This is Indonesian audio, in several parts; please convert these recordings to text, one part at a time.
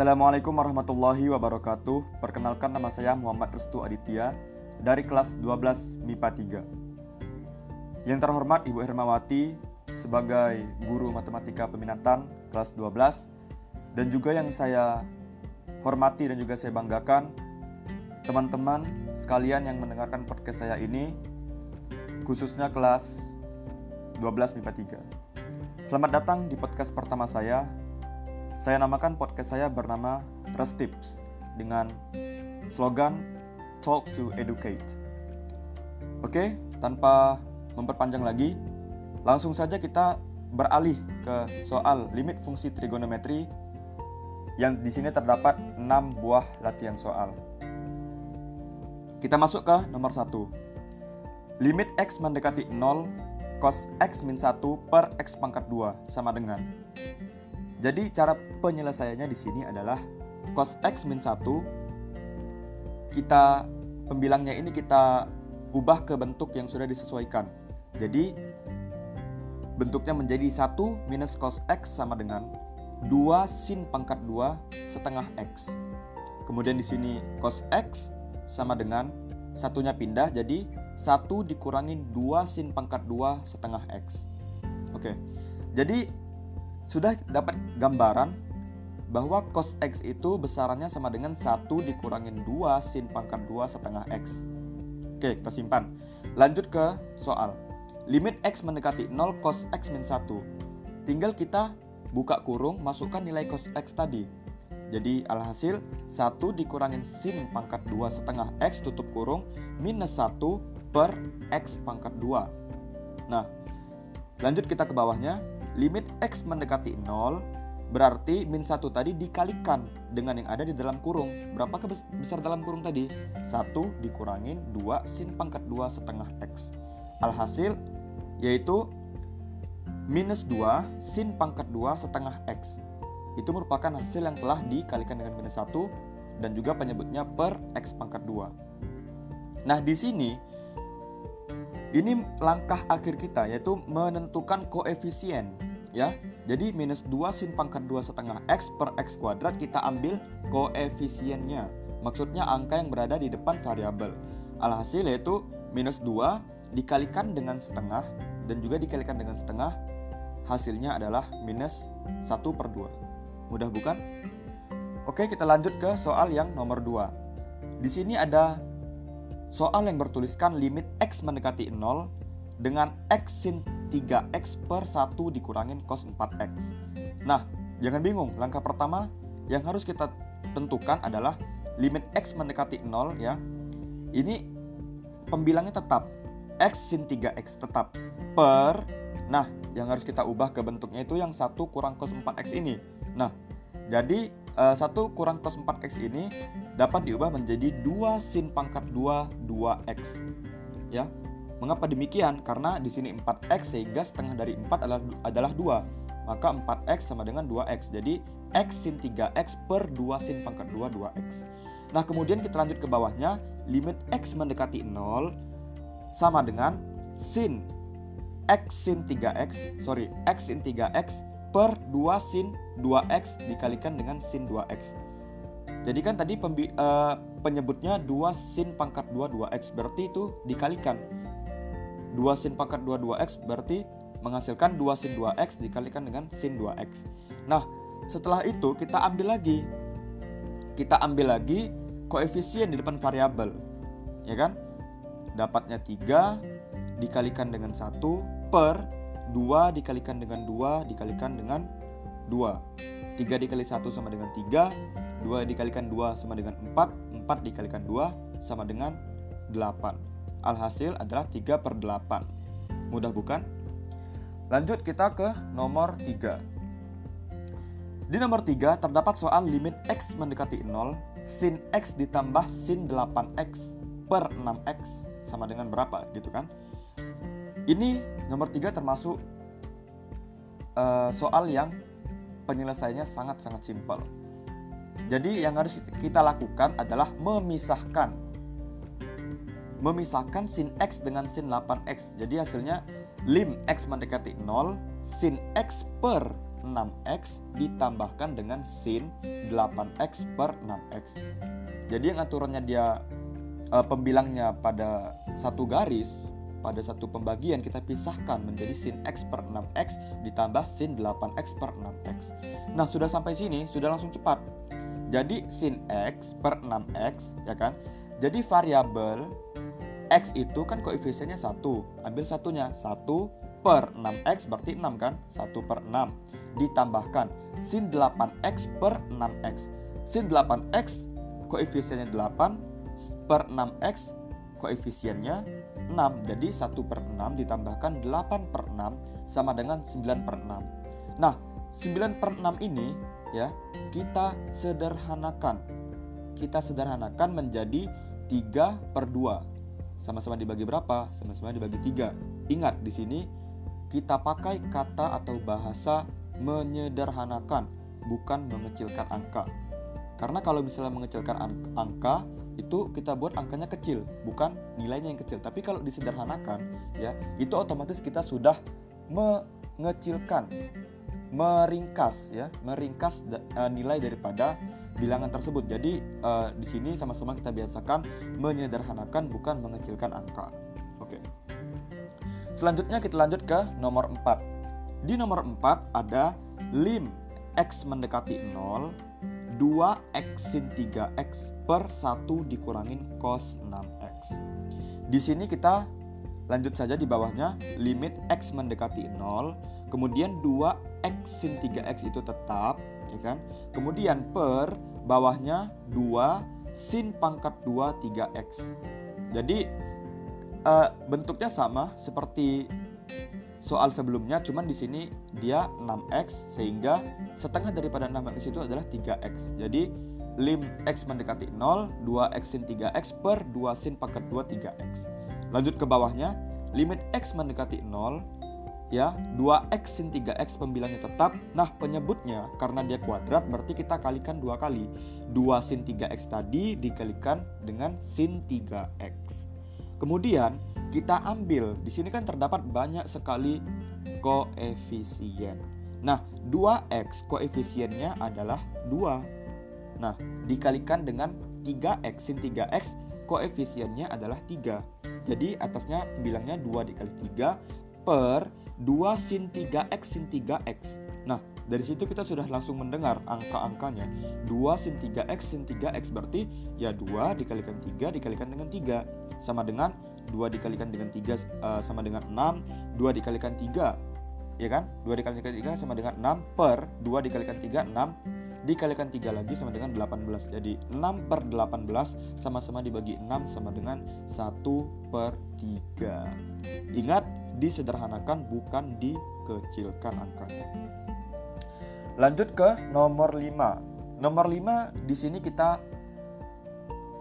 Assalamualaikum warahmatullahi wabarakatuh. Perkenalkan nama saya Muhammad Restu Aditya dari kelas 12 MIPA 3. Yang terhormat Ibu Hermawati sebagai guru matematika peminatan kelas 12 dan juga yang saya hormati dan juga saya banggakan teman-teman sekalian yang mendengarkan podcast saya ini khususnya kelas 12 MIPA 3. Selamat datang di podcast pertama saya saya namakan podcast saya bernama Trust Tips dengan slogan Talk to Educate. Oke, tanpa memperpanjang lagi, langsung saja kita beralih ke soal limit fungsi trigonometri yang di sini terdapat 6 buah latihan soal. Kita masuk ke nomor 1. Limit x mendekati 0 cos x min 1 per x pangkat 2 sama dengan jadi cara penyelesaiannya di sini adalah cos x min 1 kita pembilangnya ini kita ubah ke bentuk yang sudah disesuaikan. Jadi bentuknya menjadi 1 minus cos x sama dengan 2 sin pangkat 2 setengah x. Kemudian di sini cos x sama dengan satunya pindah jadi 1 dikurangin 2 sin pangkat 2 setengah x. Oke. Jadi sudah dapat gambaran bahwa cos X itu besarannya sama dengan 1 dikurangin 2 sin pangkat 2 setengah X. Oke, kita simpan. Lanjut ke soal. Limit X mendekati 0 cos X min 1. Tinggal kita buka kurung, masukkan nilai cos X tadi. Jadi alhasil 1 dikurangin sin pangkat 2 setengah X tutup kurung minus 1 per X pangkat 2. Nah, lanjut kita ke bawahnya limit X mendekati 0 berarti min 1 tadi dikalikan dengan yang ada di dalam kurung. Berapa besar dalam kurung tadi? 1 dikurangin 2 sin pangkat 2 setengah X. Alhasil yaitu minus 2 sin pangkat 2 setengah X. Itu merupakan hasil yang telah dikalikan dengan minus 1 dan juga penyebutnya per X pangkat 2. Nah di sini ini langkah akhir kita yaitu menentukan koefisien ya. Jadi minus 2 sin pangkat 2 setengah X per X kuadrat kita ambil koefisiennya. Maksudnya angka yang berada di depan variabel. Alhasil yaitu minus 2 dikalikan dengan setengah dan juga dikalikan dengan setengah hasilnya adalah minus 1 per 2. Mudah bukan? Oke kita lanjut ke soal yang nomor 2. Di sini ada Soal yang bertuliskan limit X mendekati 0 dengan X sin 3X per 1 dikurangin cos 4X. Nah, jangan bingung, langkah pertama yang harus kita tentukan adalah limit X mendekati 0 ya. Ini pembilangnya tetap X sin 3X tetap per Nah, yang harus kita ubah ke bentuknya itu yang 1 kurang cos 4X ini. Nah, jadi 1 eh, kurang cos 4X ini dapat diubah menjadi 2 sin pangkat 2 2X. Ya. Mengapa demikian? Karena di sini 4X sehingga setengah dari 4 adalah adalah 2. Maka 4X sama dengan 2X. Jadi X sin 3X per 2 sin pangkat 2 2X. Nah, kemudian kita lanjut ke bawahnya, limit X mendekati 0 sama dengan sin X sin 3X, sorry, X sin 3X per 2 sin 2x dikalikan dengan sin 2x. Jadi kan tadi pembi, uh, penyebutnya 2 sin pangkat 2 2x berarti itu dikalikan. 2 sin pangkat 2 2x berarti menghasilkan 2 sin 2x dikalikan dengan sin 2x. Nah, setelah itu kita ambil lagi. Kita ambil lagi koefisien di depan variabel. Ya kan? Dapatnya 3 dikalikan dengan 1 per 2 dikalikan dengan 2 dikalikan dengan 2 3 dikali 1 sama dengan 3 2 dikalikan 2 sama dengan 4 4 dikalikan 2 sama dengan 8 Alhasil adalah 3 per 8 Mudah bukan? Lanjut kita ke nomor 3 di nomor 3 terdapat soal limit X mendekati 0 Sin X ditambah sin 8X per 6X sama dengan berapa gitu kan ini nomor tiga termasuk uh, soal yang penyelesaiannya sangat-sangat simpel. Jadi yang harus kita lakukan adalah memisahkan memisahkan sin x dengan sin 8x. Jadi hasilnya lim x mendekati 0, sin x per 6x ditambahkan dengan sin 8x per 6x. Jadi yang aturannya dia uh, pembilangnya pada satu garis, pada satu pembagian kita pisahkan menjadi sin x per 6x ditambah sin 8x per 6x. Nah, sudah sampai sini, sudah langsung cepat. Jadi sin x per 6x, ya kan? Jadi variabel x itu kan koefisiennya 1. Ambil satunya, 1 per 6x berarti 6 kan? 1 per 6 ditambahkan sin 8x per 6x. Sin 8x koefisiennya 8 per 6x koefisiennya 6 jadi 1 per 6 ditambahkan 8 per 6 sama dengan 9 per 6 nah 9 per 6 ini ya. Kita sederhanakan. Kita sederhanakan menjadi 3 per 2 sama-sama dibagi berapa? sama-sama dibagi 3 ingat di sini kita pakai kata atau bahasa menyederhanakan bukan mengecilkan angka. Karena kalau misalnya mengecilkan angka itu kita buat angkanya kecil, bukan nilainya yang kecil. Tapi kalau disederhanakan ya, itu otomatis kita sudah mengecilkan, meringkas ya, meringkas uh, nilai daripada bilangan tersebut. Jadi uh, di sini sama-sama kita biasakan menyederhanakan bukan mengecilkan angka. Oke. Selanjutnya kita lanjut ke nomor 4. Di nomor 4 ada lim x mendekati 0 2x sin 3x per 1 dikurangin cos 6x. Di sini kita lanjut saja di bawahnya limit x mendekati 0, kemudian 2x sin 3x itu tetap, ya kan? Kemudian per bawahnya 2 sin pangkat 2 3x. Jadi uh, bentuknya sama seperti soal sebelumnya cuman di sini dia 6x sehingga setengah daripada 6x itu adalah 3x. Jadi lim x mendekati 0, 2x sin 3x per 2 sin pangkat 2 3x. Lanjut ke bawahnya, limit x mendekati 0 ya 2x sin 3x pembilangnya tetap. Nah, penyebutnya karena dia kuadrat berarti kita kalikan dua kali. 2 sin 3x tadi dikalikan dengan sin 3x. Kemudian kita ambil di sini kan terdapat banyak sekali koefisien. Nah, 2x koefisiennya adalah 2. Nah, dikalikan dengan 3x sin 3x koefisiennya adalah 3. Jadi atasnya bilangnya 2 dikali 3 per 2 sin 3x sin 3x. Nah, dari situ kita sudah langsung mendengar angka-angkanya. 2 sin 3x sin 3x berarti ya 2 dikalikan 3 dikalikan dengan 3 sama dengan 2 dikalikan dengan 3 uh, eh, sama dengan 6 2 dikalikan 3 ya kan? 2 dikalikan 3 sama dengan 6 per 2 dikalikan 3 6 dikalikan 3 lagi sama dengan 18 jadi 6 per 18 sama-sama dibagi 6 sama dengan 1 per 3 ingat disederhanakan bukan dikecilkan angkanya lanjut ke nomor 5 nomor 5 di sini kita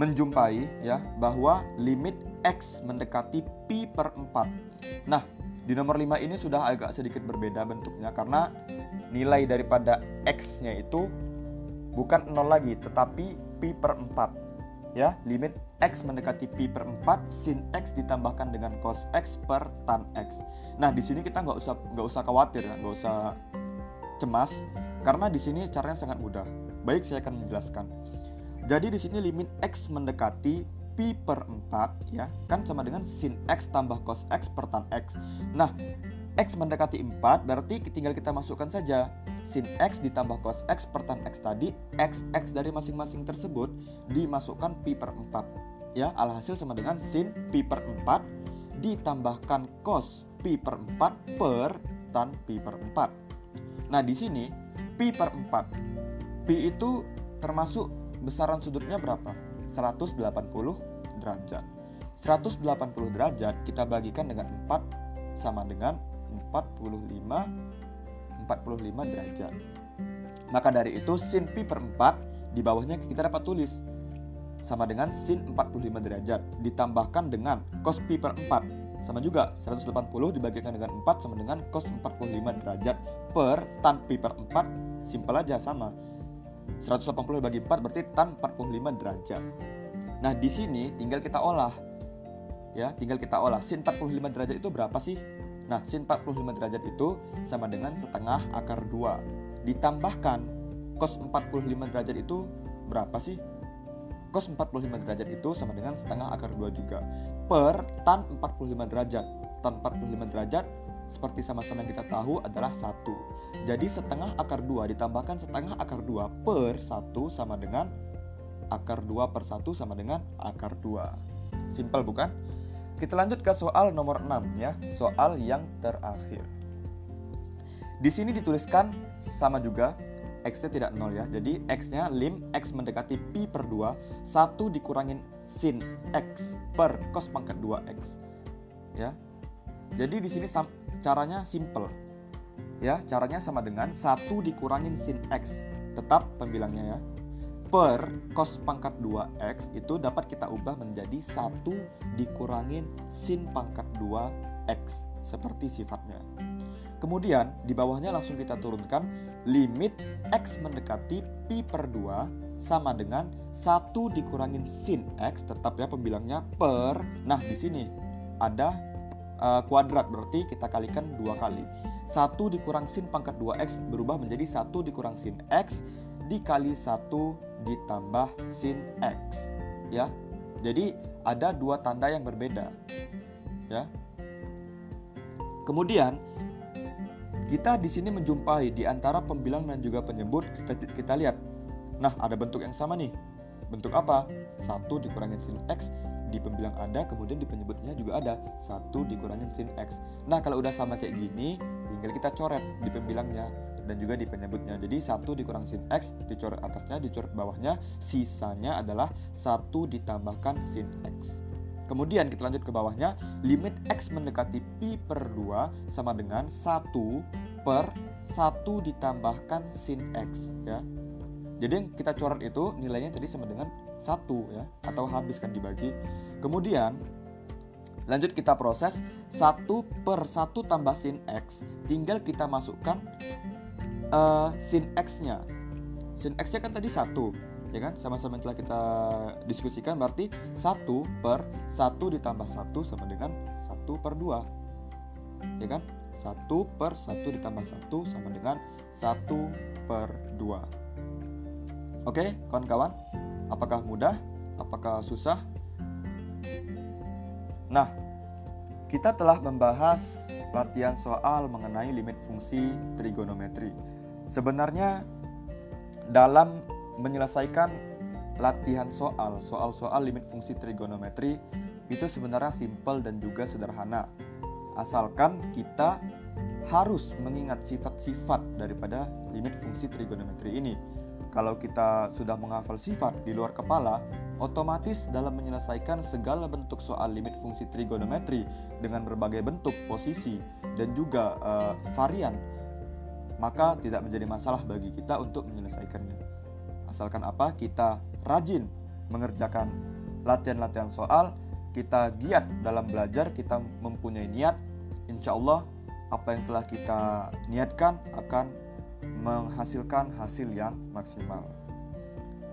menjumpai ya bahwa limit x mendekati pi per 4. Nah, di nomor 5 ini sudah agak sedikit berbeda bentuknya karena nilai daripada x-nya itu bukan 0 lagi tetapi pi per 4. Ya, limit x mendekati pi per 4 sin x ditambahkan dengan cos x per tan x. Nah, di sini kita nggak usah nggak usah khawatir nggak usah cemas karena di sini caranya sangat mudah. Baik, saya akan menjelaskan. Jadi di sini limit x mendekati pi per 4 ya kan sama dengan sin x tambah cos x per tan x. Nah, x mendekati 4 berarti tinggal kita masukkan saja sin x ditambah cos x per tan x tadi x x dari masing-masing tersebut dimasukkan pi per 4 ya alhasil sama dengan sin pi per 4 ditambahkan cos pi per 4 per tan pi per 4. Nah, di sini pi per 4. Pi itu termasuk besaran sudutnya berapa? 180 derajat. 180 derajat kita bagikan dengan 4 sama dengan 45 45 derajat. Maka dari itu sin pi per 4 di bawahnya kita dapat tulis sama dengan sin 45 derajat ditambahkan dengan cos pi per 4 sama juga 180 dibagikan dengan 4 sama dengan cos 45 derajat per tan pi per 4 simpel aja sama 180 bagi 4 berarti tan 45 derajat. Nah, di sini tinggal kita olah. Ya, tinggal kita olah. Sin 45 derajat itu berapa sih? Nah, sin 45 derajat itu sama dengan setengah akar 2. Ditambahkan cos 45 derajat itu berapa sih? Cos 45 derajat itu sama dengan setengah akar 2 juga. Per tan 45 derajat. Tan 45 derajat seperti sama-sama yang kita tahu adalah satu. Jadi setengah akar 2 ditambahkan setengah akar 2 per 1 sama dengan akar 2 per 1 sama dengan akar 2. Simpel bukan? Kita lanjut ke soal nomor 6 ya, soal yang terakhir. Di sini dituliskan sama juga X-nya tidak nol ya. Jadi X-nya lim X mendekati pi per 2, 1 dikurangin sin X per cos pangkat 2X. Ya. Jadi di sini caranya simple. Ya, caranya sama dengan 1 dikurangin sin X. Tetap pembilangnya ya per cos pangkat 2x itu dapat kita ubah menjadi 1 dikurangin sin pangkat 2x seperti sifatnya. Kemudian di bawahnya langsung kita turunkan limit x mendekati pi per 2 sama dengan 1 dikurangin sin x tetap ya pembilangnya per. Nah, di sini ada uh, kuadrat berarti kita kalikan dua kali. 1 dikurang sin pangkat 2x berubah menjadi 1 dikurang sin x dikali 1 ditambah sin X ya. Jadi ada dua tanda yang berbeda. Ya. Kemudian kita di sini menjumpai di antara pembilang dan juga penyebut kita kita lihat. Nah, ada bentuk yang sama nih. Bentuk apa? Satu dikurangin sin X di pembilang ada, kemudian di penyebutnya juga ada satu dikurangin sin X. Nah, kalau udah sama kayak gini, tinggal kita coret di pembilangnya dan juga di penyebutnya. Jadi satu dikurang sin x dicoret atasnya, dicoret bawahnya, sisanya adalah satu ditambahkan sin x. Kemudian kita lanjut ke bawahnya, limit x mendekati pi per 2 sama dengan 1 per 1 ditambahkan sin x ya. Jadi yang kita coret itu nilainya tadi sama dengan 1 ya atau habiskan dibagi. Kemudian lanjut kita proses 1 per 1 tambah sin x tinggal kita masukkan uh, sin x-nya. Sin x-nya kan tadi satu, ya kan? Sama-sama yang telah kita diskusikan berarti satu per satu ditambah satu sama dengan satu per dua, ya kan? Satu per satu ditambah satu sama dengan satu per dua. Oke, kawan-kawan, apakah mudah? Apakah susah? Nah, kita telah membahas latihan soal mengenai limit fungsi trigonometri. Sebenarnya dalam menyelesaikan latihan soal, soal-soal limit fungsi trigonometri itu sebenarnya simpel dan juga sederhana. Asalkan kita harus mengingat sifat-sifat daripada limit fungsi trigonometri ini. Kalau kita sudah menghafal sifat di luar kepala, otomatis dalam menyelesaikan segala bentuk soal limit fungsi trigonometri dengan berbagai bentuk, posisi, dan juga uh, varian maka tidak menjadi masalah bagi kita untuk menyelesaikannya. Asalkan apa? Kita rajin mengerjakan latihan-latihan soal, kita giat dalam belajar, kita mempunyai niat, insya Allah apa yang telah kita niatkan akan menghasilkan hasil yang maksimal.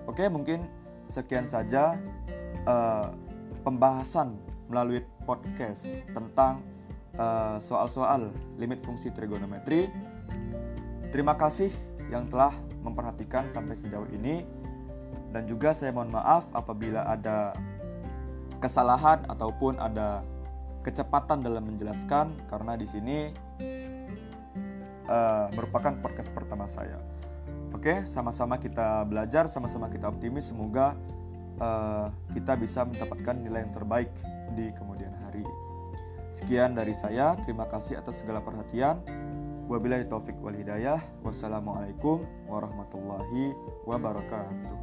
Oke, mungkin sekian saja uh, pembahasan melalui podcast tentang eh, soal-soal uh, limit fungsi trigonometri. Terima kasih yang telah memperhatikan sampai sejauh ini dan juga saya mohon maaf apabila ada kesalahan ataupun ada kecepatan dalam menjelaskan karena di sini uh, merupakan podcast pertama saya. Oke, sama-sama kita belajar, sama-sama kita optimis semoga uh, kita bisa mendapatkan nilai yang terbaik di kemudian hari. Sekian dari saya, terima kasih atas segala perhatian. Wabillahi taufik wal hidayah. Wassalamualaikum warahmatullahi wabarakatuh.